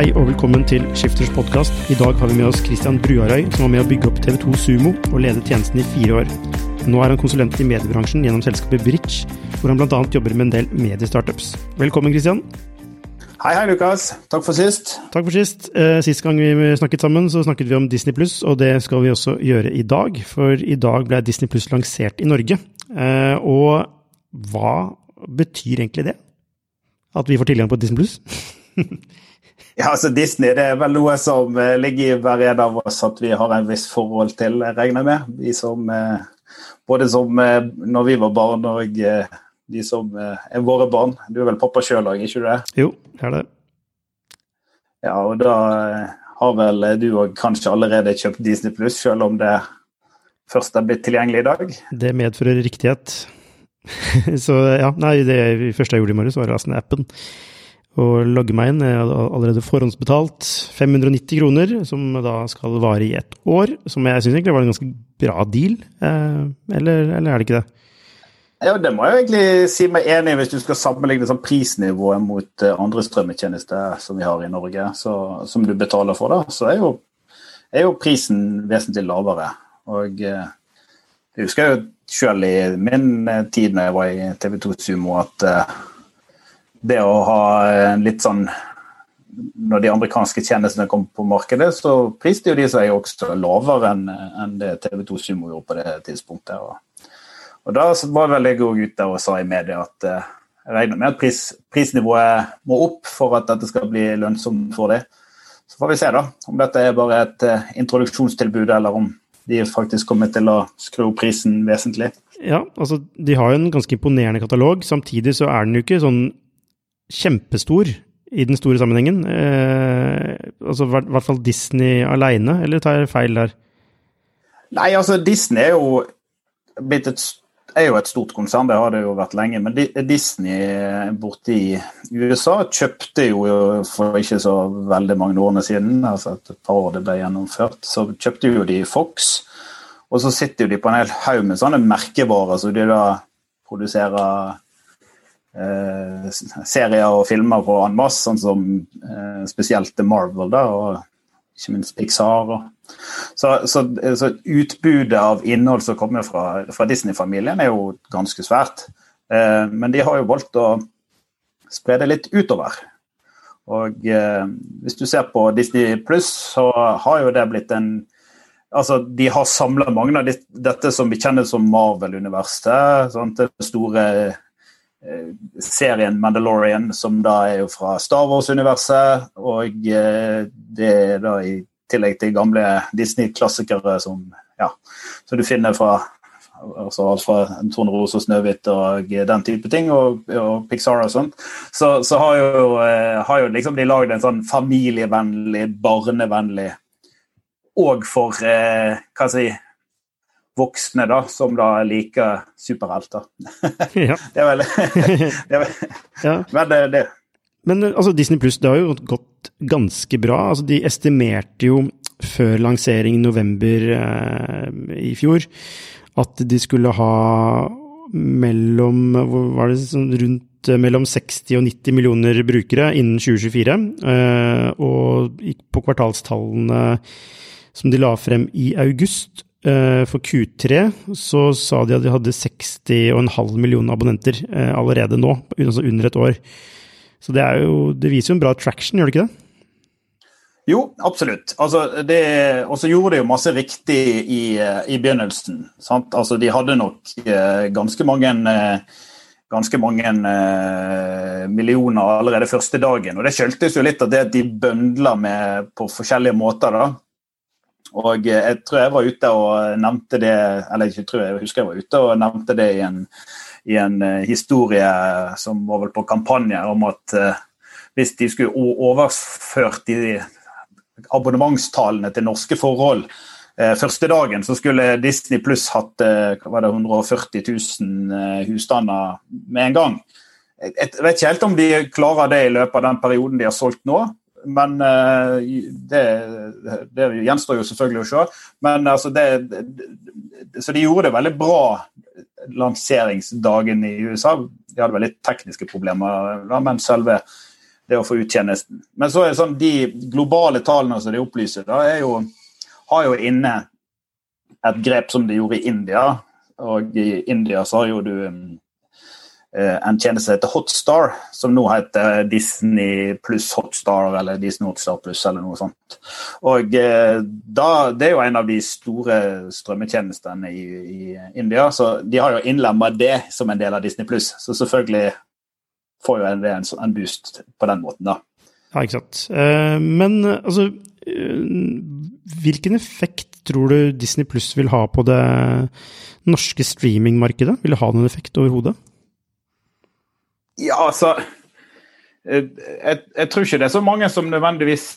Hei og velkommen til Skifters podkast. I dag har vi med oss Christian Bruarøy, som var med å bygge opp TV2 Sumo og lede tjenesten i fire år. Nå er han konsulent i mediebransjen gjennom selskapet Bridge, hvor han bl.a. jobber med en del mediestartups. Velkommen, Christian. Hei, hei, Lukas. Takk for sist. Takk for sist. Eh, sist gang vi snakket sammen, så snakket vi om Disney pluss, og det skal vi også gjøre i dag. For i dag ble Disney pluss lansert i Norge. Eh, og hva betyr egentlig det? At vi får tilgang på Disney pluss? Ja, altså Disney det er vel noe som eh, ligger i hver en av oss at vi har en viss forhold til, regner jeg med. Vi som, eh, både som eh, når vi var barn og de som er våre barn. Du er vel pappa sjøl òg, ikke du det? Jo, jeg er det. Ja, og da har vel du òg kanskje allerede kjøpt Disney pluss, selv om det først er blitt tilgjengelig i dag? Det medfører riktighet. Så ja, nei, det første jeg gjorde i morges, var å laste ned appen og logge meg inn. Jeg hadde allerede forhåndsbetalt 590 kroner, som da skal vare i ett år. Som jeg syns egentlig var en ganske bra deal, eh, eller, eller, er det ikke det? Ja, Det må jeg egentlig si meg enig i, hvis du skal sammenligne sånn prisnivået mot eh, andre strømmetjenester som vi har i Norge, så, som du betaler for, da, så er jo, er jo prisen vesentlig lavere. Og eh, jeg husker jo sjøl i min tid når jeg var i TV2 Sumo, at det å ha litt sånn Når de amerikanske tjenestene kom på markedet, så priste jo de seg også lavere enn det TV2 Sumo gjorde på det tidspunktet. Og, og da var vel jeg òg ute og sa i media at eh, jeg regner med at pris, prisnivået må opp for at dette skal bli lønnsomt for dem. Så får vi se da, om dette er bare et uh, introduksjonstilbud, eller om de faktisk kommer til å skru opp prisen vesentlig. Ja, altså de har jo en ganske imponerende katalog. Samtidig så er den jo ikke sånn kjempestor i den store sammenhengen. Eh, altså i hvert fall Disney aleine, eller tar jeg feil der? Nei, altså Disney er jo blitt et, er jo et stort konsern, det har det jo vært lenge. Men Disney borte i USA kjøpte jo for ikke så veldig mange årene siden, altså et par år det ble gjennomført, så kjøpte jo de Fox. Og så sitter jo de på en hel haug med sånne merkevarer som så de da produserer serier og filmer på en masse, sånn som eh, spesielt The Marvel da, og ikke minst Pixar. Og, så, så, så, utbudet av innhold som kommer fra, fra Disney-familien, er jo ganske svært. Eh, men de har jo valgt å spre det litt utover. Og eh, hvis du ser på Disney pluss, så har jo det blitt en Altså, De har samla mange av dette som vi kjenner som Marvel-universet. Det store Eh, serien Mandalorian, som da er jo fra Star Wars-universet. Og eh, det er da i tillegg til gamle Disney-klassikere som, ja, som du finner fra altså alt fra Tornerose og Snøhvit og den type ting, og, og Pixar og sånt, så, så har, jo, eh, har, jo, liksom de lagd en sånn familievennlig, barnevennlig Og for eh, hva si voksne da, som da liker superhelter. Ja. det er vel, det er vel ja. Men det, det. Men altså, Disney Pluss har jo gått ganske bra. Altså, de estimerte jo før lansering i november eh, i fjor at de skulle ha mellom Hvor var det sånn rundt eh, mellom 60 og 90 millioner brukere innen 2024. Eh, og på kvartalstallene som de la frem i august, Eh, for Q3 så sa de at de hadde 60,5 millioner abonnenter eh, allerede nå, altså under et år. Så det, jo, det viser jo en bra traction, gjør det ikke det? Jo, absolutt. Altså, og så gjorde de jo masse riktig i, i begynnelsen. Sant? Altså, de hadde nok eh, ganske mange eh, ganske mange eh, millioner allerede første dagen. Og Det skyldtes jo litt av det at de bøndler med på forskjellige måter. da. Og jeg tror jeg var ute og nevnte det Eller jeg tror jeg, husker jeg var ute og nevnte det i en, i en uh, historie som var vel på kampanje om at uh, hvis de skulle overført de abonnementstallene til norske forhold første dagen, så skulle Disney pluss hatt var det 140 000 husstander med en gang. Jeg vet ikke helt om de klarer det i løpet av den perioden de har solgt nå. Men uh, det, det, gjenstår jo selvfølgelig å se. Men altså det, Så de gjorde det veldig bra lanseringsdagen i USA. De hadde veldig tekniske problemer, men selve det å få ut tjenesten. Men så er det sånn, de globale tallene som de opplyser, da, jo, har jo inne et grep som de gjorde i India. Og i India så har jo du Eh, en tjeneste som heter Hotstar, som nå heter Disney pluss Hotstar eller Disney Hotstar pluss eller noe sånt. Og eh, da, Det er jo en av de store strømmetjenestene i, i India, så de har jo innlemma det som en del av Disney pluss. Så selvfølgelig får jo det en, en, boost på den måten, da. Ja, ikke sant. Eh, men altså Hvilken effekt tror du Disney pluss vil ha på det norske streamingmarkedet? Vil det ha noen effekt overhodet? Ja, altså jeg, jeg, tror ikke det er så mange som nødvendigvis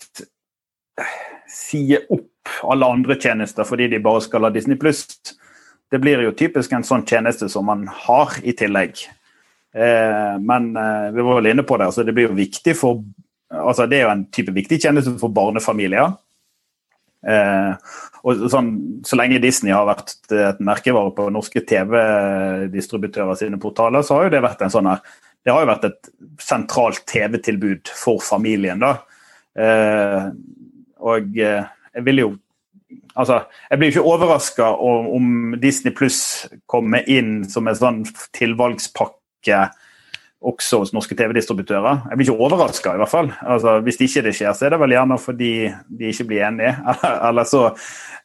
sier opp alle andre tjenester fordi de bare skal ha Disney pluss. Det blir jo typisk en sånn tjeneste som man har i tillegg. Eh, men eh, vi var vel inne på det, altså det blir jo viktig for altså Det er jo en type viktig tjeneste for barnefamilier. Eh, og sånn, Så lenge Disney har vært et merkevare på norske TV-distributører sine portaler, så har jo det vært en sånn her det har jo vært et sentralt TV-tilbud for familien. da. Eh, og eh, jeg vil jo Altså, jeg blir ikke overraska om Disney Pluss kommer inn som en sånn tilvalgspakke også hos norske TV-distributører. Jeg blir ikke overraska, i hvert fall. Altså, hvis ikke det skjer, så er det vel gjerne fordi de ikke blir enige. Eller så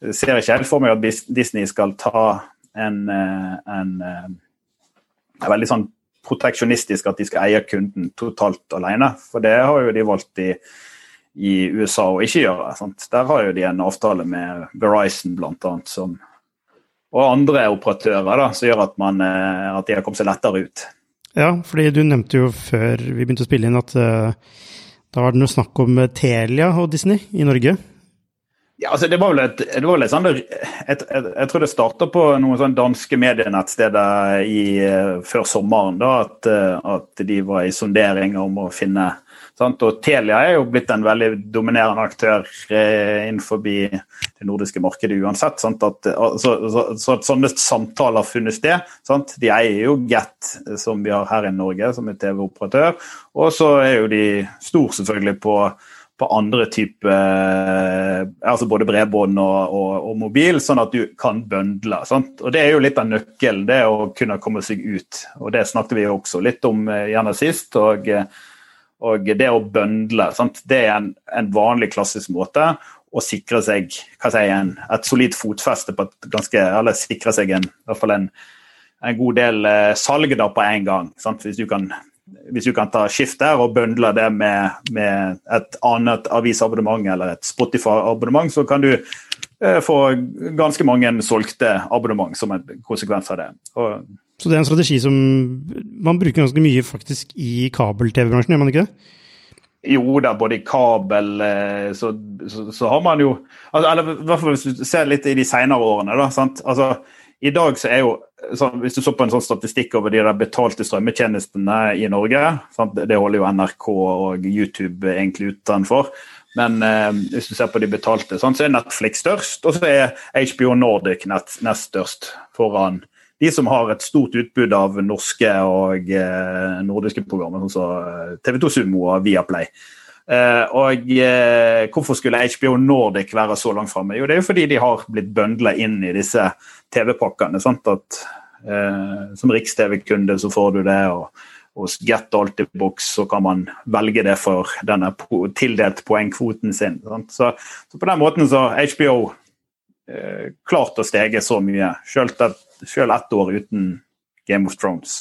ser jeg ikke helt for meg at Disney skal ta en, eh, en, en veldig sånn proteksjonistisk at de skal eie kunden totalt alene. For det har jo de valgt i, i USA å ikke gjøre. Sant? Der har jo de en avtale med Verizon bl.a. som og andre operatører da, som gjør at, man, eh, at de har kommet seg lettere ut. Ja, fordi du nevnte jo før vi begynte å spille inn at uh, da var det noe snakk om Telia og Disney i Norge. Ja, altså det var vel et, det var vel et sånt, jeg, jeg, jeg, tror det starta på noen sånn danske medienettsteder i, eh, før sommeren. da, at, eh, at, de var i sondering om å finne sant? Og Telia er jo blitt en veldig dominerende aktør eh, innenfor det nordiske markedet uansett. At, så, så, så, at sånne samtaler har funnet sted. Sant? De eier jo Get, som vi har her i Norge, som er TV-operatør. Og så er jo de stor selvfølgelig på på andre typer eh, altså Både bredbånd og, og, og, mobil, sånn at du kan bøndle. Sant? Og Det er jo litt av nøkkelen, det å kunne komme seg ut. og Det snakket vi også litt om eh, gjerne sist. og, og det å bøndle, sant? det er en, en, vanlig, klassisk måte å sikre seg hva sier en, et solid fotfeste på et ganske, eller sikre seg en, i hvert fall en, en god del eh, salg da på en gang. Sant? Hvis du kan hvis du kan ta skift der og bøndle det med, med et annet avisabonnement eller et Spotify-abonnement, så kan du eh, få ganske mange solgte abonnement som en konsekvens av det. Og, så det er en strategi som man bruker ganske mye faktisk i kabel-TV-bransjen, gjør man ikke det? Jo da, både i kabel eh, så, så, så har man jo altså, Eller i hvert fall hvis du ser litt i de senere årene. da, sant? Altså, I dag så er jo så hvis du så på en sånn statistikk over de der betalte strømmetjenestene i Norge sant? Det holder jo NRK og YouTube egentlig utenfor. Men eh, hvis du ser på de betalte, sånn, så er Netflix størst, og så er HBO Nordic nest, nest størst foran de som har et stort utbud av norske og eh, nordiske programmer, sånn som så TV 2 Sumo og Viaplay. Uh, og uh, Hvorfor skulle HBO Nordic være så langt framme? Jo, det er jo fordi de har blitt bøndla inn i disse TV-pakkene. Uh, som Riks-TV-kunde så får du det, og, hos Get Altibox, så kan man velge det for denne tildelt poengkvoten sin. Så, så, på den måten så har HBO eh, klart å stege så mye, sjøl ett år uten Game of Thrones.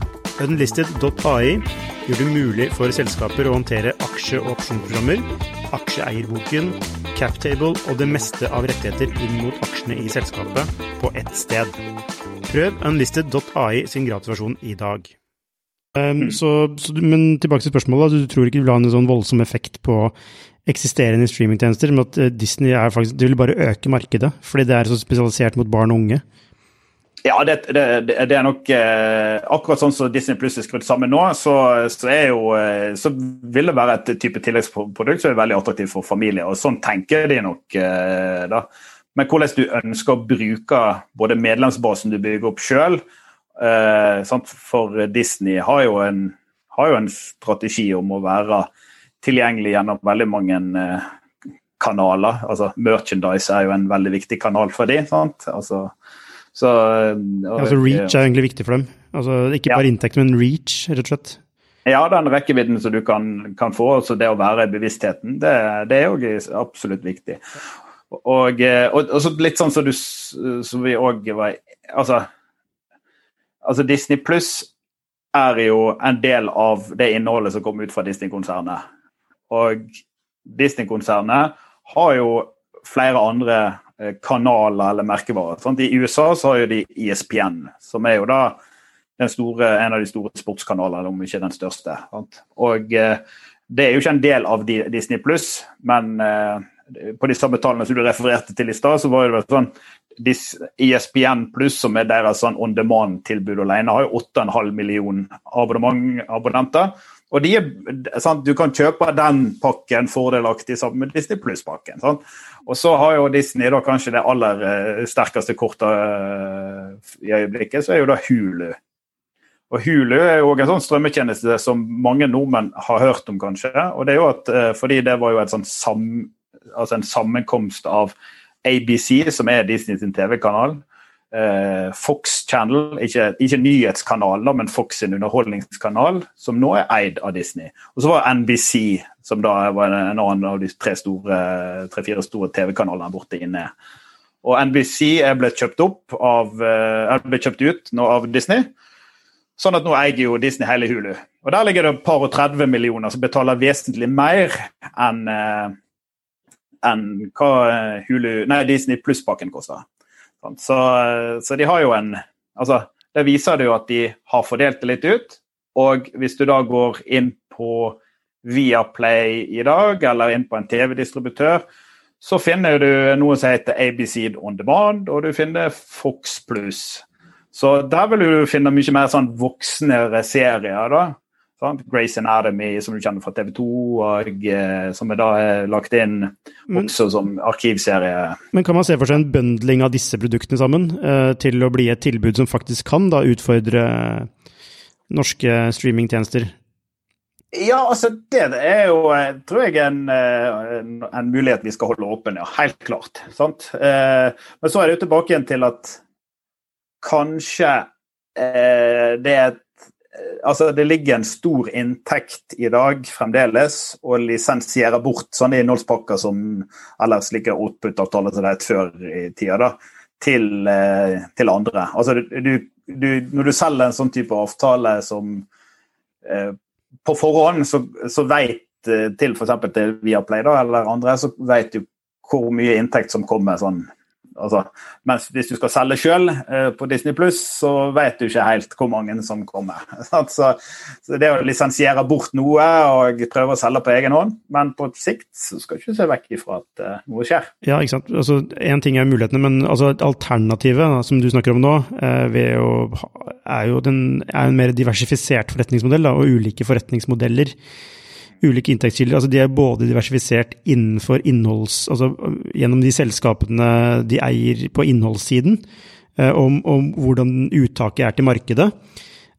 Unlisted.ai gjør det mulig for selskaper å håndtere aksje- og opsjonsprogrammer, aksjeeierboken, captable og det meste av rettigheter inn mot aksjene i selskapet på ett sted. Prøv unlisted.ai sin gratisversjon i dag. Um, så, så, men tilbake til spørsmålet. Du tror ikke det vil ha en sånn voldsom effekt på eksisterende streamingtjenester, men at eh, Disney er faktisk, det vil bare øke markedet, fordi det er så spesialisert mot barn og unge? Ja, det, det, det er nok eh, akkurat sånn som Disney Pluss er skrudd sammen nå, så, så, jo, eh, så, vil det være et type tilleggsprodukt som er veldig attraktivt for familier. og Sånn tenker de nok eh, da. Men hvordan du ønsker å bruke både medlemsbasen du bygger opp sjøl eh, For Disney har jo, en, har jo, en, strategi om å være tilgjengelig gjennom veldig mange eh, kanaler. Altså, merchandise er jo en veldig viktig kanal for dem. Altså, så, og, altså, reach er egentlig viktig for dem? Altså, ikke bare ja. inntekt, men reach, rett og slett? Ja, den rekkevidden som du kan, kan få, altså det å være i bevisstheten, det, det er jo absolutt viktig. Og, eh, og, og, så litt sånn som du som vi òg var altså, altså, Disney Pluss er jo en del av det innholdet som kommer ut fra Disney-konsernet. Og Disney-konsernet har jo flere andre eh, kanaler eller merkevarer. Sant? I USA så har jo de ESPN, som er jo da store, en av de store sportskanalene, om ikke den største. Sant? Og eh, det er jo ikke en del av Disney Pluss, men på de samme tallene som du refererte til i stad, så var det sånn ESPN pluss, som er deres sånn on demand-tilbud alene, har jo 8,5 millioner abonnenter. Og de, sant, Du kan kjøpe den pakken fordelaktig sammen med Disney Pluss-pakken. Og så har jo Disney da kanskje det aller uh, sterkeste kortet uh, i øyeblikket, så er jo da Hulu. Og Hulu er jo en sånn strømmetjeneste som mange nordmenn har hørt om, kanskje. og det er jo at, uh, Fordi det var jo sånn sam altså en sammenkomst av ABC, som er Disney sin TV-kanal. Uh, Fox Channel, ikke, ikke nyhetskanalen, men Fox sin underholdningskanal, som nå er eid av Disney. Og så var NBC, som da var en annen av de tre-fire tre, store TV-kanalene borte inne. Og NBC er blitt kjøpt opp av, er blitt kjøpt ut nå av Disney. Sånn at nå eier jo Disney hele Hulu. Og Der ligger det et par og 30 millioner som betaler vesentlig mer enn uh, enn hva eh, Hulu, nei, Disney Pluss-pakken koster. Så, så, de har jo en altså, Det viser det jo at de har fordelt det litt ut. Og hvis du da går inn på Viaplay i dag, eller inn på en TV-distributør, så finner du noe som heter ABC On Demand, og du finner Fox Pluss. Så der vil du finne mye mer sånn voksnere serier. da. Sant? Grace Anatomy, som du kjenner fra TV 2, og eh, som er da er lagt inn men, også som arkivserie. Men kan man se for seg en bøndling av disse produktene sammen, eh, til å bli et tilbud som faktisk kan da utfordre norske streamingtjenester? Ja, altså det er jo, eh, tror jeg, en, en, en mulighet vi skal holde åpen, ja. Helt klart. Sant? Men så er det jo tilbake igjen til at kanskje det er et altså Det ligger en stor inntekt i dag fremdeles å lisensiere bort sånne innholdspakker som ellers ligger output-avtaler som det før i tida, da, til, eh, til andre. Altså du, du, Når du selger en sånn type avtale som eh, på forhånd så, så vet eh, til f.eks. til Viaplay da, eller andre, så vet du hvor mye inntekt som kommer sånn altså, mens hvis du skal selge sjøl eh, på Disney Pluss, så vet du ikke helt hvor mange som kommer. Så, så det å lisensiere bort noe og prøve å selge på egen hånd, men på sikt så skal du ikke se vekk ifra at uh, noe skjer. Ja, ikke sant. Altså, ting er mulighetene, men altså, alternativet som du snakker om nå, eh, å, er jo den, er en mer diversifisert forretningsmodell da, og ulike forretningsmodeller ulike inntektskilder. Altså de er både diversifisert innenfor innholds... Altså gjennom de selskapene de eier på innholdssiden, eh, om, om hvordan uttaket er til markedet.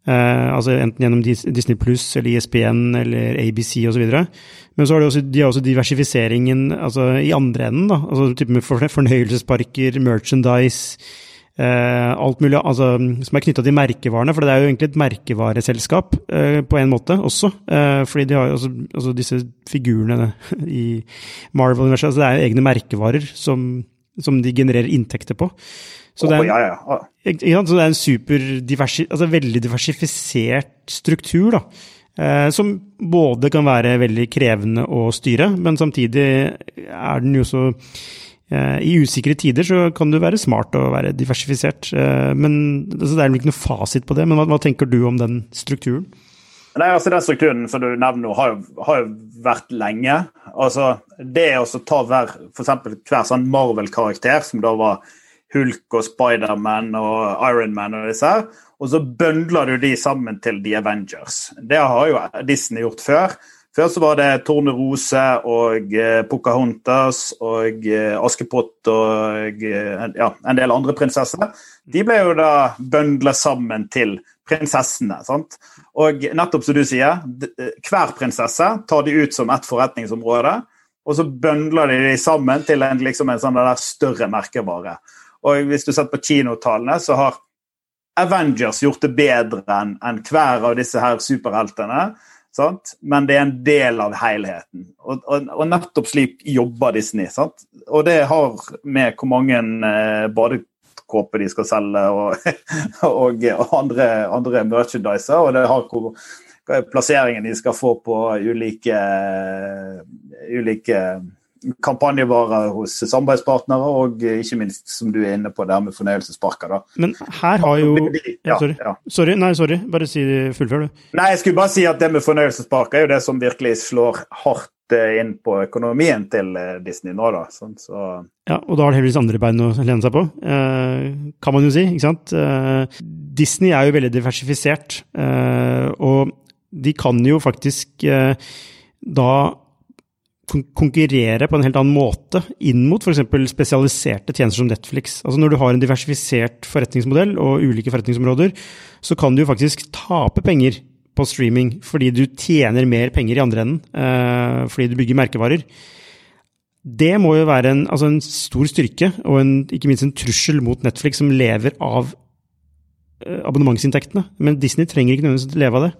Eh, altså enten gjennom Disney Pluss eller ISPN e eller ABC osv. Men så har de også, de har også diversifiseringen altså, i andre enden. da, altså type med Fornøyelsesparker, merchandise alt mulig altså, som er knytta til merkevarene, for det er jo egentlig et merkevareselskap eh, på en måte også. Eh, fordi de har jo altså, disse figurene i Marvel-universet, altså det er jo egne merkevarer som, som, de genererer inntekter på. Så det er, oh, ja, ja. Ja, så det er en super diversi, altså veldig diversifisert struktur, da. som både kan være veldig krevende å styre, men samtidig er den jo så Eh, I usikre tider så kan det være smart å være diversifisert. Eh, men altså, Det er vel ikke noe fasit på det, men hva, hva, tenker du om den strukturen? Nei, altså Den strukturen som du nevner nå, har, har jo vært lenge. Altså, Det å ta hver, for eksempel, hver sånn Marvel-karakter, som da var Hulk og Spiderman og Ironman og disse her, og så bøndler du de sammen til The Avengers. Det har jo Disney gjort før. Før så var det Tornerose og eh, Pocahontas og eh, Askepott og eh, ja, en del andre prinsesser. De ble jo da bøndla sammen til prinsessene. sant? Og nettopp som du sier, hver prinsesse tar de ut som ett forretningsområde. Og så bøndler de de sammen til en, liksom en sånn der større merkevare. Og hvis du setter på kinotallene, så har Avengers gjort det bedre enn en hver av disse her superheltene. Sant? Men det er en del av helheten. Og, og, og nettopp slik jobber Disney. Sant? Og det har med hvor mange eh, badekåper de skal selge og, og, andre, andre merchandiser, og det har hvor plasseringen de skal få på ulike, ulike kampanjevarer hos samarbeidspartnere, og ikke minst, som du er inne på, det her med fornøyelsesparker. da. Men her har jo ja, sorry. Ja. sorry. Nei, sorry. Bare si fullfør, du. Nei, jeg skulle bare si at det med fornøyelsesparker er jo det som virkelig slår hardt eh, inn på økonomien til eh, Disney nå, da. Sånn, så... Ja, og da har det heldigvis andre bein å lene seg på, eh, kan man jo si, ikke sant. Eh, Disney er jo veldig diversifisert, eh, og de kan jo faktisk eh, da konkurrere på en helt annen måte inn mot f.eks. spesialiserte tjenester som Netflix. Altså Når du har en diversifisert forretningsmodell og ulike forretningsområder, så kan du faktisk tape penger på streaming fordi du tjener mer penger i andre enden, eh, fordi du bygger merkevarer. Det må jo være en, altså en stor styrke, og en, ikke minst en trussel mot Netflix, som lever av eh, abonnementsinntektene. Men Disney trenger ikke nødvendigvis leve av det.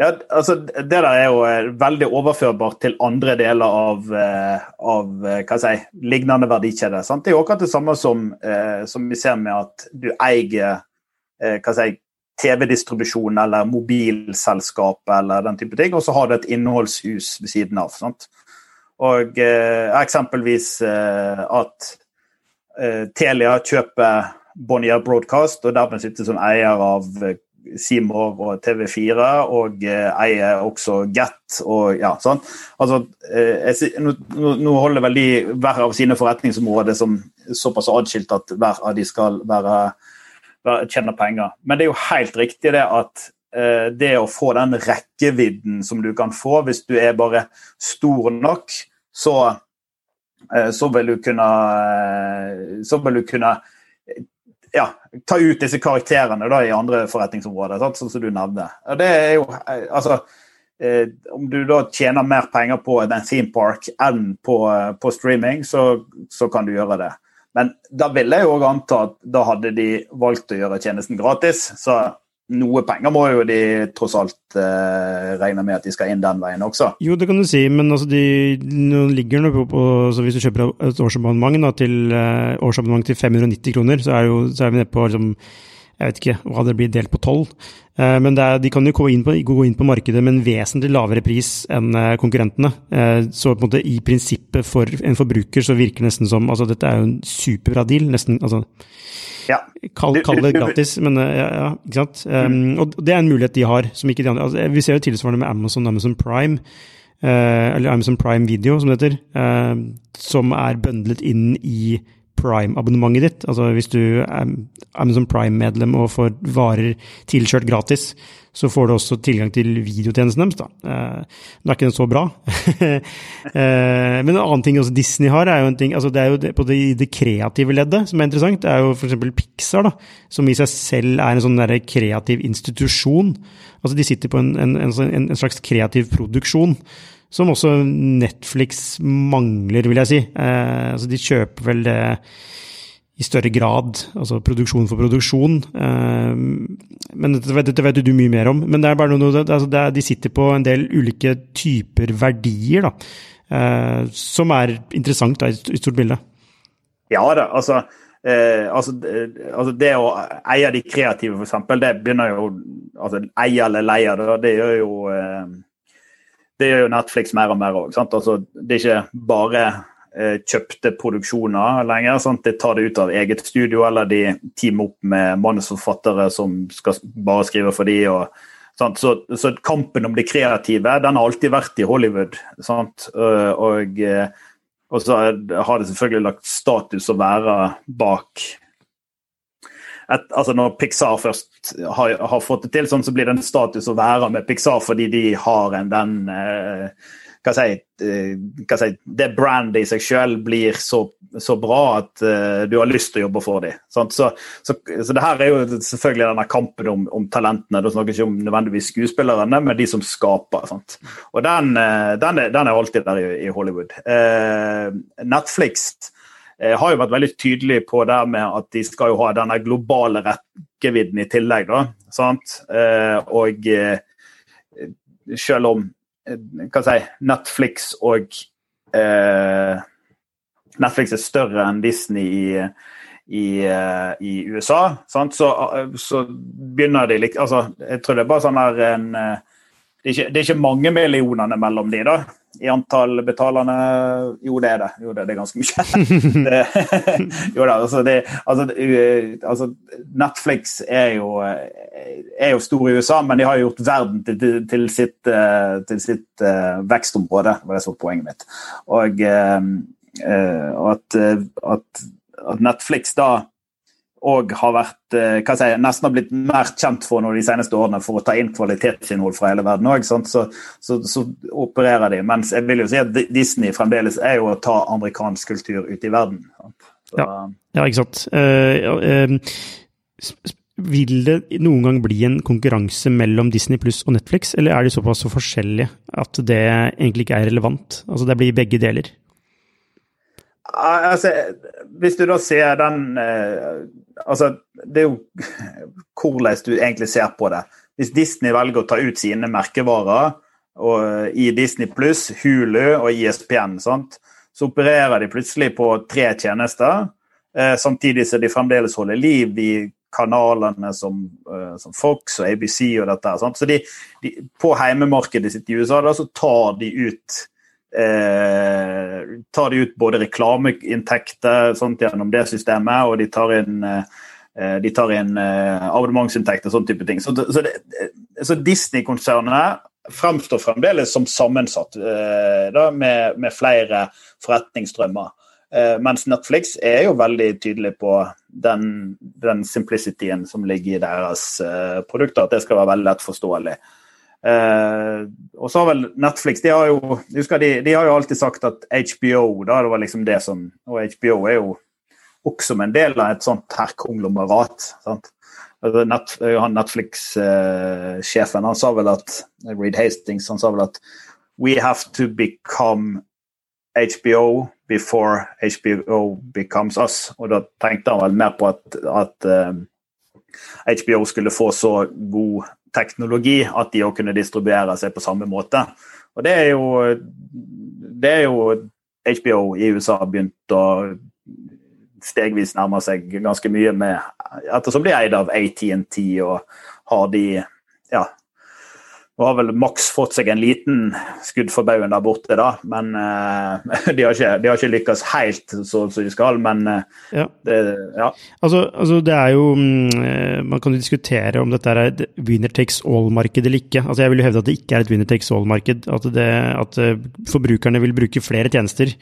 Ja, altså, Det der er jo eh, veldig overførbart til andre deler av, eh, av eh, hva jeg lignende verdikjede. Sant? Det er jo akkurat det samme som, som, vi ser med at du eier TV-distribusjon eller mobilselskap eller den type ting, og så har du et innholdshus ved siden av. Sant? Og eksempelvis at Telia kjøper Bonnier Broadcast og dermed sitter som eier av Seymour og TV4, og eh, eier også Get og ja, sånn. Altså, eh, jeg, nå, nå, holder vel de hver av sine forretningsområder som såpass adskilt at hver av de skal være, være, tjene penger. Men det er jo helt riktig det at eh, det å få den rekkevidden som du kan få hvis du er bare stor nok, så, eh, så vil du kunne Så vil du kunne ja, ta ut disse karakterene da, i andre forretningsområder, sant? sånn som du nevnte. Det er jo, eh, altså, eh, Om du da tjener mer penger på en theme park enn på, eh, på streaming, så, så, kan du gjøre det. Men da vil jeg jo anta at da hadde de valgt å gjøre tjenesten gratis. Så noe penger må jo de tross alt eh, regne med at de skal inn den veien også. Jo, det kan du si, men altså de nå ligger nå på, så Hvis du kjøper et årsabonnement til, eh, årsabonnement til 590 kroner, så er, jo, så er vi nede på liksom, Jeg vet ikke hva det blir delt på tolv. Men er, de kan jo gå inn, på, gå inn, på, markedet med en vesentlig lavere pris enn konkurrentene. Så på en måte i prinsippet for en forbruker så virker det nesten som Altså dette er jo en superbra deal. Nesten altså ja. Kall, kall, det gratis, men ja, ja ikke sant. Um, og det er en mulighet de har, som ikke de andre altså, Vi ser jo tilsvarende med Amazon, Amazon Prime. Uh, eller Amazon Prime Video, som det heter. Uh, som er bøndlet inn i Prime-abonnementet ditt. Altså hvis du er Amazon Prime-medlem og får varer tilkjørt gratis, så får du også tilgang til videotjenesten deres. da. Eh, nå er ikke den så bra. eh, men en annen ting også Disney har, er jo en ting altså det er jo på det, det kreative leddet som er interessant. Det er jo f.eks. Pixar, da, som i seg selv er en sånn der kreativ institusjon. Altså De sitter på en, en, en slags kreativ produksjon som også Netflix mangler, vil jeg si. Eh, altså de kjøper vel det i større grad, altså produksjon for produksjon. Eh, men dette, dette, vet du mye mer om. Men det er bare noe, altså er, de sitter på en del ulike typer verdier, da, eh, som er interessant da, i stort bilde. Ja da, altså, eh, altså, altså, det å eie de kreative, f.eks., det begynner jo altså Eie eller leie, det gjør jo eh, det gjør jo Netflix mer og mer òg. Altså, det er ikke bare eh, kjøpte produksjoner lenger. Sant? De tar det ut av eget studio, eller de teamer opp med manusforfattere som skal bare skrive for de, og, så, så, kampen om det kreative den har alltid vært i Hollywood. Sant? Og, og så har det selvfølgelig lagt status å være bak et, altså Når Pixar først har, har, fått det til, sånn, så blir det en status å være med Pixar fordi de har en den eh, hva si, eh, hva si, Det brandet i seg selv blir så, så bra at uh, du har lyst til å jobbe for dem. Så, så, så, det her er jo selvfølgelig denne kampen om, om talentene. Da snakker ikke om nødvendigvis skuespillerne, men de som skaper. Sant? Og den, uh, den, er, den, er, alltid der i, i Hollywood. Uh, Netflix Eh, har jo vært veldig tydelig på det med at de skal jo ha denne globale rekkevidden i tillegg. da, sant? Eh, og eh, selv om hva si, Netflix og eh, Netflix er større enn Disney i, i, i USA? Så, så, begynner de litt altså, Jeg tror det er bare sånn der en det er, ikke, det er ikke mange millionene mellom de da, i antall betalende Jo, det er det. Jo, det, det er ganske mye. det, jo da, altså, det, altså, altså, Netflix er jo, er jo, stor i USA, men de har gjort verden til, til sitt, til sitt uh, vekstområde, var det som var poenget mitt. Og, uh, at, at, at Netflix da og har vært eh, hva jeg, nesten har blitt mer kjent for noe de seneste årene for å ta inn kvalitetsinnhold fra hele verden òg. Så, så, så, opererer de. Mens jeg vil jo si at Disney fremdeles er jo å ta amerikansk kultur ut i verden. Så, ja. ja. ikke sant. Uh, uh, vil det noen gang bli en konkurranse mellom Disney pluss og Netflix, eller er de såpass så forskjellige at det egentlig ikke er relevant? Altså det blir begge deler? Altså, hvis du da ser den eh, Altså, det er jo hvordan du egentlig ser på det. Hvis Disney velger å ta ut sine merkevarer og, i Disney pluss, Hulu og ISPN, sant? så opererer de plutselig på tre tjenester, eh, samtidig som de fremdeles holder liv i kanalene som, eh, som Fox og ABC og dette. Sant? Så de, de, på heimemarkedet sitt i USA da, så tar de ut eh, tar de ut både reklameinntekter sånt, gjennom det systemet, og de tar inn eh, de tar inn eh, abonnementsinntekter og sånne type ting. Så, så, så Disney-konsernet fremstår fremdeles som sammensatt eh, da, med, med, flere forretningsstrømmer. Eh, mens Netflix er jo veldig tydelig på den, den simplicityen som ligger i deres eh, produkter, at det skal være veldig lett forståelig. Uh, og så har vel Netflix de har jo husker de, de, har jo alltid sagt at HBO da, det var liksom det som Og HBO er jo også en del av et sånt her konglomerat. Altså Net, Netflix-sjefen han sa vel at Reed Hastings han sa vel at We have to become HBO before HBO becomes us. Og da tenkte han vel mer på at, at uh, eh, HBO skulle få så god teknologi at de òg kunne distribuere seg på samme måte. Og det er jo, det er jo HBO i USA har begynt å stegvis nærme seg ganske mye med Ettersom de er eid av ATNT og har de ja, nå har vel maks fått seg en liten skudd for baugen der borte, da. Men uh, de, har ikke, de, har ikke, lykkes helt sånn som de skal. Men uh, ja. Det, ja. Altså, altså, det er jo um, Man kan jo diskutere om dette er et winner takes all-marked eller ikke. Altså, jeg vil jo hevde at det ikke er et winner takes all-marked. At, at forbrukerne vil bruke flere tjenester.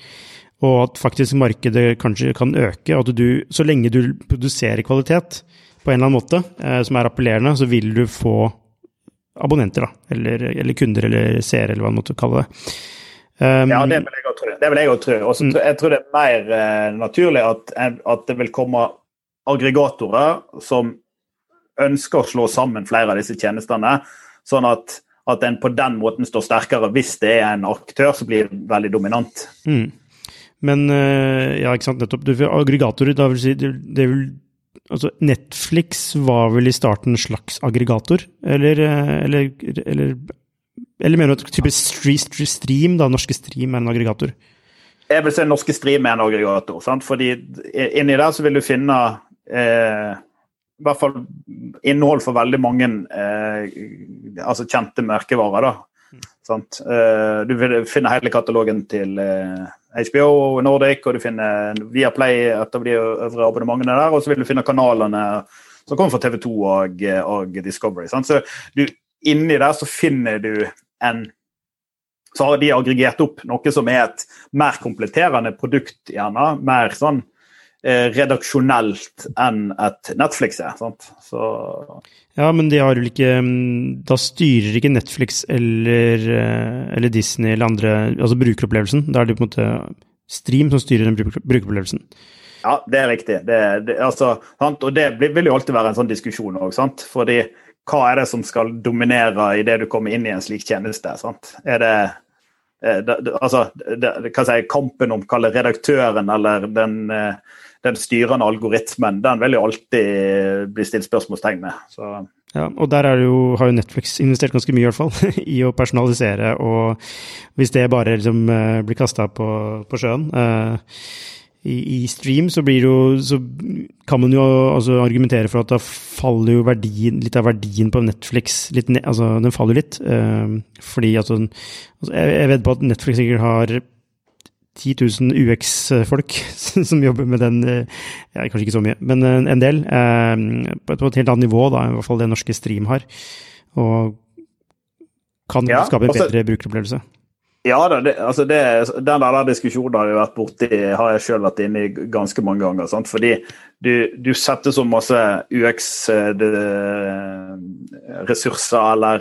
Og at faktisk markedet kanskje kan øke. At du, så lenge du produserer kvalitet på en eller annen måte som er appellerende, så vil du få abonnenter, da. Eller, eller kunder, eller seere, eller hva man måtte kalle det. Um, ja, det vil jeg òg tro. Det vil jeg også tro. Også, mm. Jeg tror det er mer uh, naturlig at, at, det vil komme aggregatorer som ønsker å slå sammen flere av disse tjenestene, sånn at, at en på den måten står sterkere hvis det er en aktør som blir veldig dominant. Mm. Men uh, ja, ikke sant, nettopp. Aggregatorer, da vil si, det, det vil Altså, Netflix var vel i starten en slags aggregator, eller, eh, eller, eller, eller mener du at type stream, da, norske stream, er en aggregator? Jeg vil si norske stream er en aggregator. Sant? fordi inni der så vil du finne eh, i hvert fall innhold for veldig mange eh, altså kjente merkevarer. da. Mm. Eh, du vil finne hele katalogen til eh, HBO og Nordic, og du finner Viaplay, av de øvre abonnementene der, og så vil du finne kanalene som kommer fra TV2 og, og Discovery. Sant? Så du, inni der så finner du en Så har de aggregert opp noe som er et mer kompletterende produkt, gjerne. Mer sånn eh, redaksjonelt enn et Netflix er. sant? Så ja, men de har vel ikke mm, Da styrer ikke Netflix eller, eh, eller, Disney eller andre altså brukeropplevelsen. Da er det på en måte Stream som styrer den brukeropplevelsen. Ja, det er riktig. Det, det, altså, og det vil jo alltid være en sånn diskusjon òg, sant. Fordi hva er det som skal dominere i det du kommer inn i en slik tjeneste? sant? Er det eh, altså, det, hva si, kampen om kalle redaktøren eller den eh, den styrende algoritmen, den vil jo alltid bli stilt spørsmålstegn med. Så. Ja, og der jo, har jo Netflix investert ganske mye, i hvert fall, i å personalisere. Og hvis det bare liksom, eh, blir kasta på, på, sjøen uh, i, i, stream, så, blir jo, så kan man jo altså argumentere for at da faller jo verdien, litt av verdien på Netflix litt altså Den faller litt. Uh, fordi altså jeg, jeg vet på at Netflix sikkert har 10 000 UX-folk som jobber med den, eh, ja, kanskje ikke så mye, men eh, en del, eh, på et helt annet nivå da, i hvert fall det norske Stream har. Og kan ja, skape en altså, bedre brukeropplevelse. Ja, det, altså det, den der diskusjonen har jeg vært borti, har jeg selv vært inne i ganske mange ganger. Sant? Fordi du, du setter så masse UX-ressurser, eller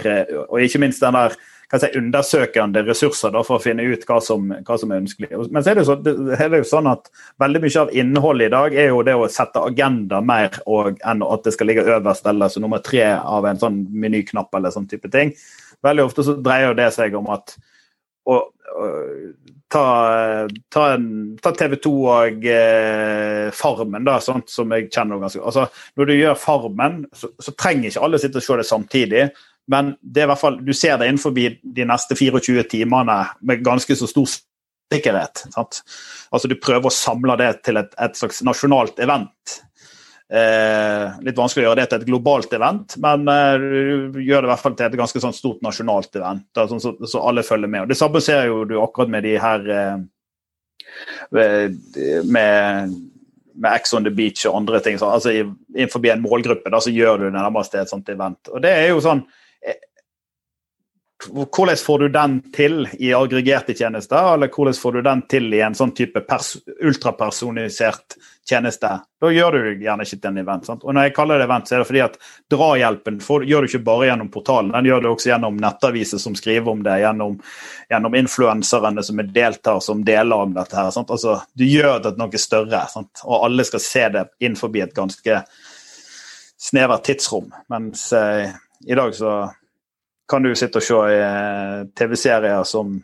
Og ikke minst den der si, undersøkende ressurser da, for å finne ut hva som, hva som er ønskelig. Men så er det, så, det er jo sånn at veldig mye av innholdet i dag er jo det å sette agenda mer og, enn at det skal ligge øverst eller som nummer tre av en sånn menyknapp eller sånn type ting. Veldig ofte så dreier det seg om at å, å, ta, ta, ta, TV 2 og eh, Farmen, da, sånt som jeg kjenner ganske altså, Når du gjør Farmen, så, så trenger ikke alle sitte og se det samtidig. Men det er i hvert fall, du ser det innenfor de neste 24 timene med ganske så stor sikkerhet. Sant? Altså Du prøver å samle det til et, et slags nasjonalt event. Eh, litt vanskelig å gjøre det til et globalt event, men eh, du gjør det i hvert fall til et ganske sånn stort nasjonalt event, da, sånn, så, så, alle følger med. Og Det samme ser jo du akkurat med de her eh, med med Ex on the Beach og andre ting. Så, altså Innenfor en målgruppe da, så gjør du det nærmest et sånt event. Og det er jo sånn hvordan får du den til i aggregerte tjenester, eller hvordan får du den til i en sånn type ultrapersonisert tjeneste? Da gjør du gjerne ikke til en event. Sant? Og Når jeg kaller det event, så er det fordi at drahjelpen får, gjør du ikke bare gjennom portalen, den gjør du også gjennom nettaviser som skriver om det, gjennom, gjennom influenserne som er deltar, som deler om dette. her. Sant? Altså, Du gjør det til noe større, sant? og alle skal se det innenfor et ganske snevert tidsrom. Mens eh, i dag så kan du sitte og se eh, TV-serier som,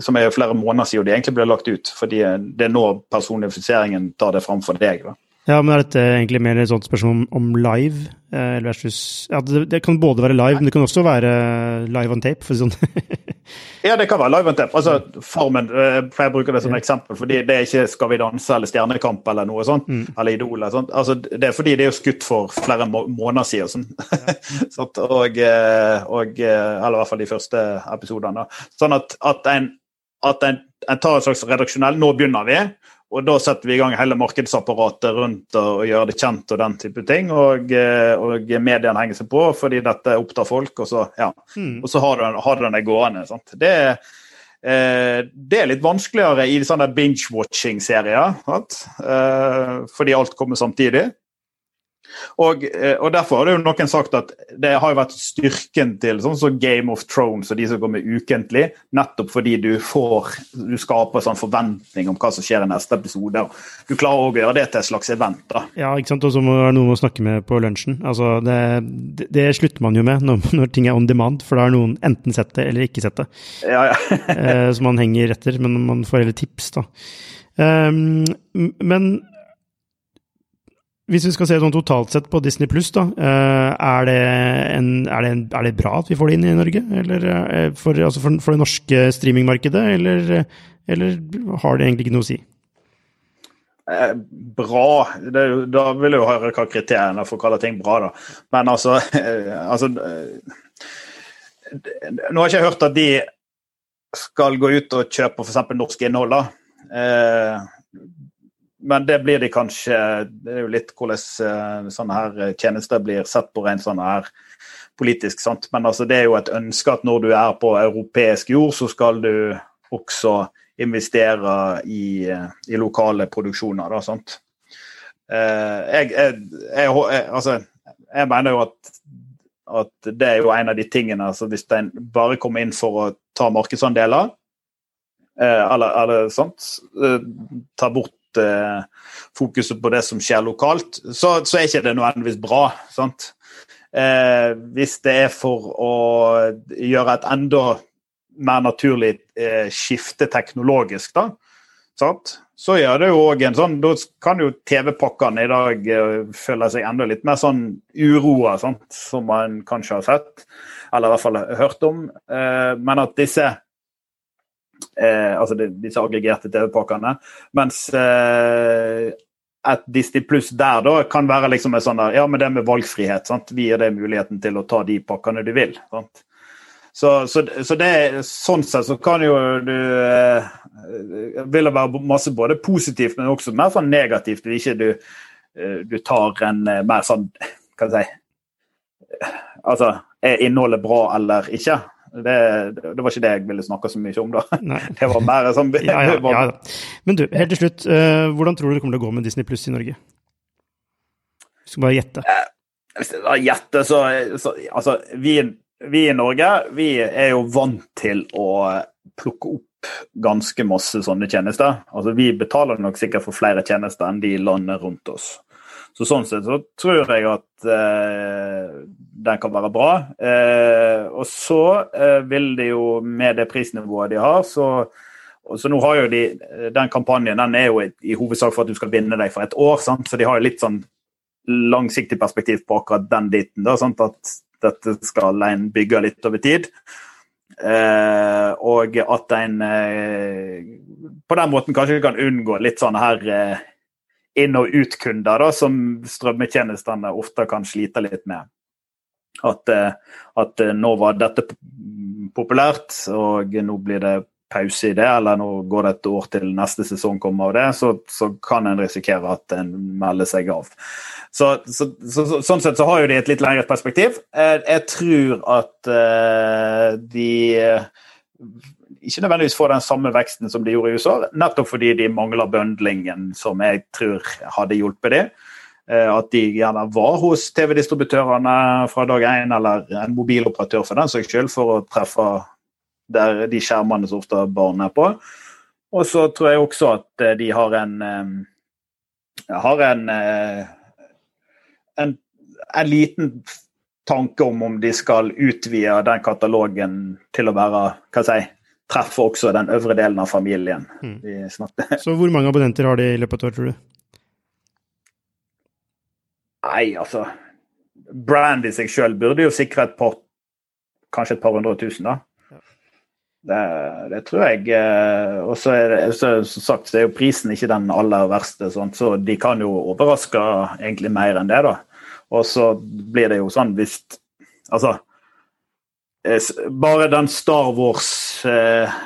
som er flere måneder siden de egentlig ble lagt ut. Fordi det er nå personifiseringen tar det fram for deg. da. Ja, men er dette egentlig mer et sånt spørsmål om, live eh, versus ja, det, det, kan både være live, men det kan også være live on tape, for sånn. Ja, det kan være live on tape. Altså, Farmen eh, for jeg bruker det som eksempel, fordi det er ikke Skal vi danse eller Stjernekamp eller noe sånt. Mm. Eller Idol. Eller sånt. Altså, det er fordi det er jo skutt for flere må måneder siden. Sånn. Ja. og, eh, og, eh, eller i hvert fall de første episodene. Sånn at, at, en, at en, en tar en slags redaksjonell Nå begynner vi. Og da setter vi i gang hele markedsapparatet rundt og, gjør det kjent og den type ting. Og, eh, og mediene henger seg på fordi dette opptar folk, og så, ja. mm. og så har, du, har du den gående. Sant? Det, eh, det er litt vanskeligere i sånne binge-watching-serier, eh, fordi alt kommer samtidig. Og, eh, og, Derfor har det jo noen sagt at det har jo vært styrken til sånn som Game of Thrones og de som går med ukentlig, nettopp fordi du får du skaper sånn forventning om hva som skjer i neste episode. Du klarer òg å gjøre det til et slags event. da. Ja, ikke sant. Og så må det være noen å snakke med på lunsjen. Altså, det, det, det slutter man jo med når, når, ting er on demand, for da har noen enten sett det eller ikke sett det. Ja, ja. Eh, så man henger etter, men man får heller tips, da. Um, men hvis vi skal se sånn totalt sett på Disney pluss, da, eh, er det, en, er, det en, er det, bra at vi får det inn i Norge? Eller eh, for, altså for, for det norske streamingmarkedet, eller, eller, har det egentlig ikke noe å si? Eh, bra det, Da vil jeg jo høre hva kriteriene for å kalle ting bra, da. Men altså, altså Nå har jeg ikke hørt at de skal gå ut og kjøpe f.eks. norsk innhold. da men det blir de kanskje Det er jo litt hvordan uh, sånne her tjenester blir sett på rent sånn her politisk. sant? Men altså, det er jo et ønske at når du er på europeisk jord, så skal du også investere i, i lokale produksjoner. da, sant? Jeg, jeg, jeg, altså, jeg mener jo at, at, det er jo en av de tingene altså Hvis en bare kommer inn for å ta markedsandeler, eller, eller sånt, ta bort uh, fokuset på det som skjer lokalt, så, så er ikke det nødvendigvis bra. sant? Eh, hvis det er for å gjøre et enda mer naturlig eh, skifte teknologisk, da, sant? så gjør det jo òg en sånn Da kan jo TV-pakkene i dag føle seg enda litt mer sånn uroa, sant? som man kanskje har sett, eller i hvert fall hørt om. men at disse Eh, altså de, disse aggregerte TV-pakkene. Mens eh, et Disney Pluss der da kan være liksom en sånn der, ja, men det med valgfrihet. sant? Vi gir deg muligheten til å ta de pakkene du vil. sant? Så, så, så det, sånn sett så kan jo du eh, Vil det være masse både positivt, men også mer sånn negativt hvis ikke du, eh, du tar en eh, mer sånn skal jeg si Altså, er innholdet bra eller ikke? Det, det, var ikke det jeg ville snakke så mye om, da. Nei. Det var mer sånn ja, ja, ja, Men du, helt til slutt. Uh, hvordan tror du det kommer til å gå med Disney Pluss i Norge? Du skal bare gjette. Eh, hvis jeg skal gjette, så, så Altså, vi, vi, i Norge vi er jo vant til å plukke opp ganske masse sånne tjenester. Altså, vi betaler nok sikkert for flere tjenester enn de landene rundt oss. Så Sånn sett så tror jeg at eh, den kan være bra. Eh, og så eh, vil det jo, med det prisnivået de har, så, så nå har jo de, Den kampanjen den er jo i hovedsak for at du skal vinne deg for et år, sant? så de har jo litt sånn langsiktig perspektiv på akkurat den biten. Da, sant? At dette skal en bygge litt over tid. Eh, og at en eh, på den måten kanskje kan unngå litt sånn her eh, inn- og utkunder, som strømmetjenestene ofte kan slite litt med. At, eh, at, eh, nå var dette populært, og nå blir det pause i det, eller nå går det et år til neste sesong kommer av det, så, så kan en risikere at en melder seg av. Så, så, sånn sett så har jo de et litt lengre perspektiv. Jeg, jeg tror at uh, de ikke nødvendigvis får den samme veksten som de gjorde i USA, nettopp fordi de mangler bøndlingen som jeg tror hadde hjulpet dem. Eh, at de gjerne var hos TV-distributørene fra dag én, eller en mobiloperatør for den saks skyld, for å treffe der de skjermene som ofte barn er på. Og så tror jeg også at eh, de har en eh, har en, en, en liten tanke om om de skal utvide den katalogen til å være hva si, treffe også den øvre delen av familien. Mm. Så hvor mange abonnenter har de i løpet av et år, tror du? Nei, altså Brand i seg sjøl burde jo sikre et par Kanskje et par hundre tusen, da. Det, det tror jeg. eh, Og så er det, som sagt, så er jo prisen ikke den aller verste, sånn, så de kan jo overraske egentlig mer enn det, da. Og så blir det jo sånn hvis Altså eh, Bare den Star Wars eh,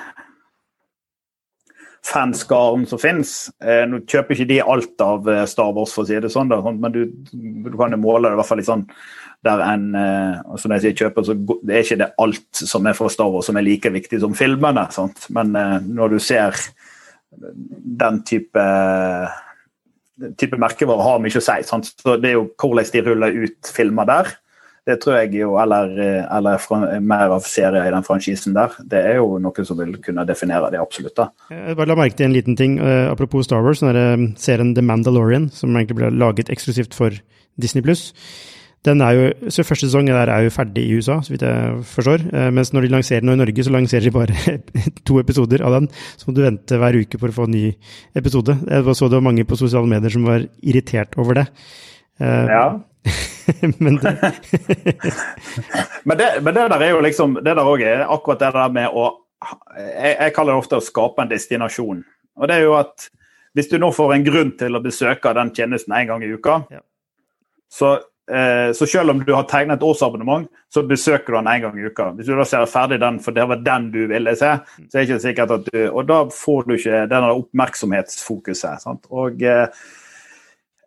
fanskaren som finnes. Eh, nå kjøper ikke de alt av eh, Star Wars, for å si det sånn, da, sånn, men du, du kan jo måle det i hvert fall litt sånn der en eh, Når jeg sier kjøper, så det er ikke det alt som er fra Star Wars som er like viktig som filmene. Sant? Men eh, når du ser den type type merkevarer har mye å si. Sant? Så det er jo hvordan de ruller ut filmer der. Det tror jeg jo, eller, eh, eller fra, mer av serier i den franchisen der. Det er jo noe som vil kunne definere det absolutt. da. Jeg bare la merke til en liten ting, eh, apropos Star Wars, den eh, serien The Mandalorian, som egentlig ble laget eksklusivt for Disney+. Den er jo, så Første sesong der er jo ferdig i USA, så vidt jeg forstår. Mens når de lanserer den i Norge, så lanserer de bare to episoder av den. Så må du vente hver uke for å få en ny episode. Jeg så det var mange på sosiale medier som var irritert over det. Ja. men det, Men det, men det der er jo liksom Det der òg er akkurat det der med å jeg, jeg kaller det ofte å skape en destinasjon. Og det er jo at hvis du nå får en grunn til å besøke den tjenesten en gang i uka, Ja. så, eh, så selv om du har tegnet et årsabonnement, så besøker du den en gang i uka. Hvis du da ser ferdig den, for det var den du ville se, så er det ikke sikkert at du Og da får du ikke denne oppmerksomhetsfokuset. Sant? Og eh,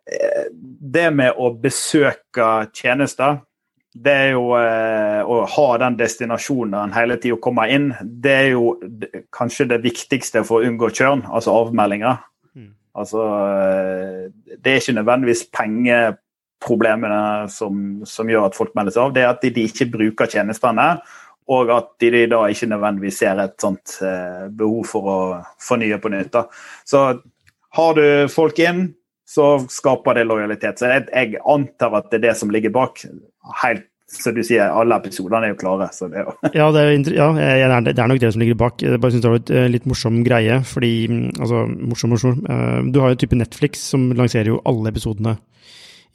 det med å besøke tjenester, det er jo eh, å ha den destinasjonen hele tida komme inn, det er jo kanskje det viktigste for å unngå kjørn, altså avmeldinger. Mm. Altså eh, Det er ikke nødvendigvis pengeproblemene som, som gjør at folk melder seg av, det er at de, de ikke bruker tjenestene. Og at de, de da ikke nødvendigvis ser et sånt eh, behov for å fornye på nytt. Da. Så har du folk inn, så skaper det lojalitet. Så jeg, jeg antar at det er det som ligger bak. Helt så du sier, alle episodene er jo klare. så det jo... Ja, det er, ja det er nok det som ligger bak. Jeg bare synes det var et eh, litt morsom greie, fordi mm, Altså, morsom, morsom. Eh, Du har jo en type Netflix som lanserer jo alle episodene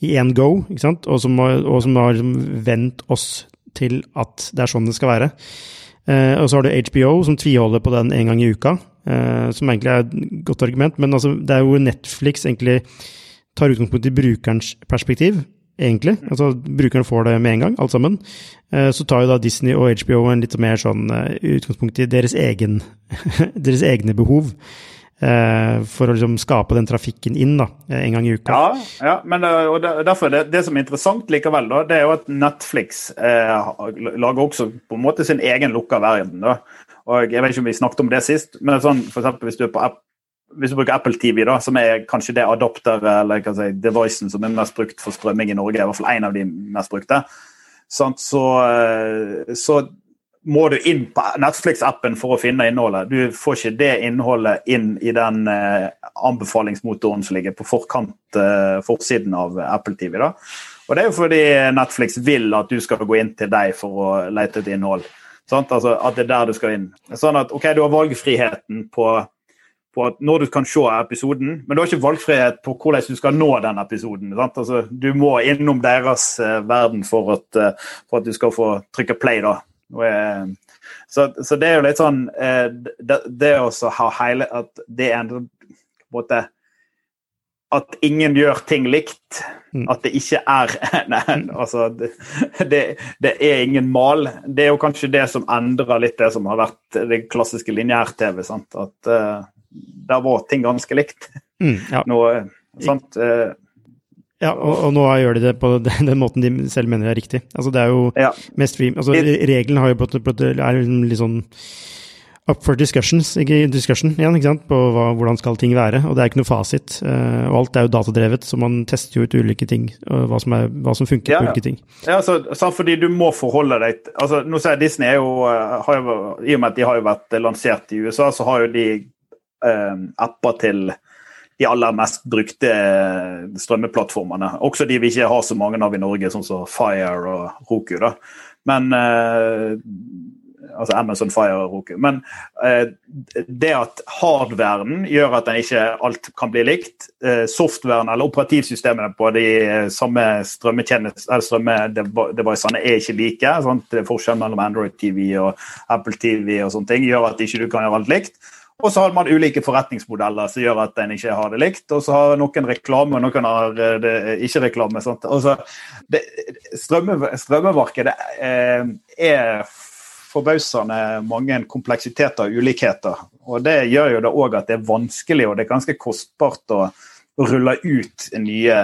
i én go, ikke sant? Og som har, og som har liksom vent oss til at det er sånn det skal være. Eh, og så har du HBO som tviholder på den en gang i uka, som egentlig er et godt argument. Men altså, det er jo Netflix egentlig tar utgangspunkt i brukerens perspektiv, egentlig. Altså brukeren får det med en gang, alt sammen. Eh, så tar jo da Disney og HBO en litt mer sånn eh, utgangspunkt i deres, egen, deres egne behov. eh, For å liksom skape den trafikken inn da, eh, en gang i uka. Ja, ja men eh, derfor det, det som er interessant likevel, da, det er jo at Netflix eh, lager også på en måte sin egen lukka verden. da. Og Jeg vet ikke om vi snakket om det sist, men sånn, for hvis du, app, hvis du bruker Apple TV, da, som er kanskje det adopteret eller hva si, devicen som er mest brukt for strømming i Norge, i hvert fall en av de mest brukte, sant? Så, eh, så må du inn på Netflix-appen for å finne innholdet. Du får ikke det innholdet inn i den eh, anbefalingsmotoren som ligger på forkant, eh, forsiden av Apple TV. da. Og Det er jo fordi Netflix vil at du skal gå inn til deg for å lete etter innhold. Altså At det er der du skal inn. Sånn at ok, Du har valgfriheten på, på når du kan se episoden, men du har ikke valgfrihet på hvordan du skal nå den episoden. Altså, du må innom deres uh, verden for at, uh, for at du skal få trykke play. da. Og, uh, så, så det er jo litt sånn Det, det å ha hele At det er en måte At ingen gjør ting likt. Mm. At det ikke er Nei, altså det, det, det er ingen mal. Det er jo kanskje det som endrer litt det som har vært det klassiske lineær-TV. sant? At uh, der var ting ganske likt. Mm, ja. Nå, sant? Uh, Ja, og, og nå gjør de det på den, den måten de selv mener er riktig. Altså, det er jo ja. mest stream Altså, reglene har jo blitt, blitt, er liksom litt sånn up for discussions, ikke discussion igjen, ikke sant, på hva, hvordan skal ting være. Og det er ikke noe fasit. Uh, og alt er jo datadrevet, så man tester jo ut ulike ting, og hva som, er, hva som funker Ja, på ulike ting. Ja, så, sant, fordi du må forholde deg til altså, Nå ser jeg Disney er jo, eh, har jo I og med at de har jo vært lansert i USA, så har jo de eh, apper til de aller mest brukte eh, strømmeplattformene. Også de vi ikke har så mange av i Norge, sånn som Fire og Roku. da. Men eh, altså Amazon Fire og Roku. Men eh, det at hardwaren gjør at den ikke alt kan bli likt. Eh, softwaren eller operativsystemene på de eh, samme strømmedevicene er ikke like. Sant? Det er forskjell mellom Android TV og Apple TV og sånne ting gjør at ikke du kan gjøre alt likt. Og så har man ulike forretningsmodeller som gjør at en ikke har det likt. Og så har noen reklame, og noen har det, ikke reklame. Sant? Altså, det, strømme, strømmemarkedet eh, er forbausende mange kompleksiteter og ulikheter. Og Det gjør jo det òg at det er vanskelig og det er ganske kostbart å, rulle ut nye,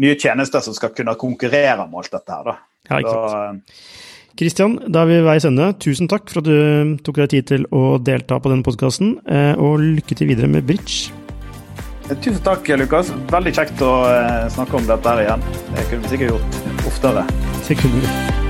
nye, tjenester som skal kunne konkurrere med alt dette her. Da. Ja. Kristian, da er vi ved veis ende. Tusen takk for at du tok deg tid til å delta på denne podkasten, eh, og lykke til videre med bridge. Tusen takk, Lukas. Veldig kjekt å eh, snakke om dette her igjen. Det kunne vi sikkert gjort oftere. Vi.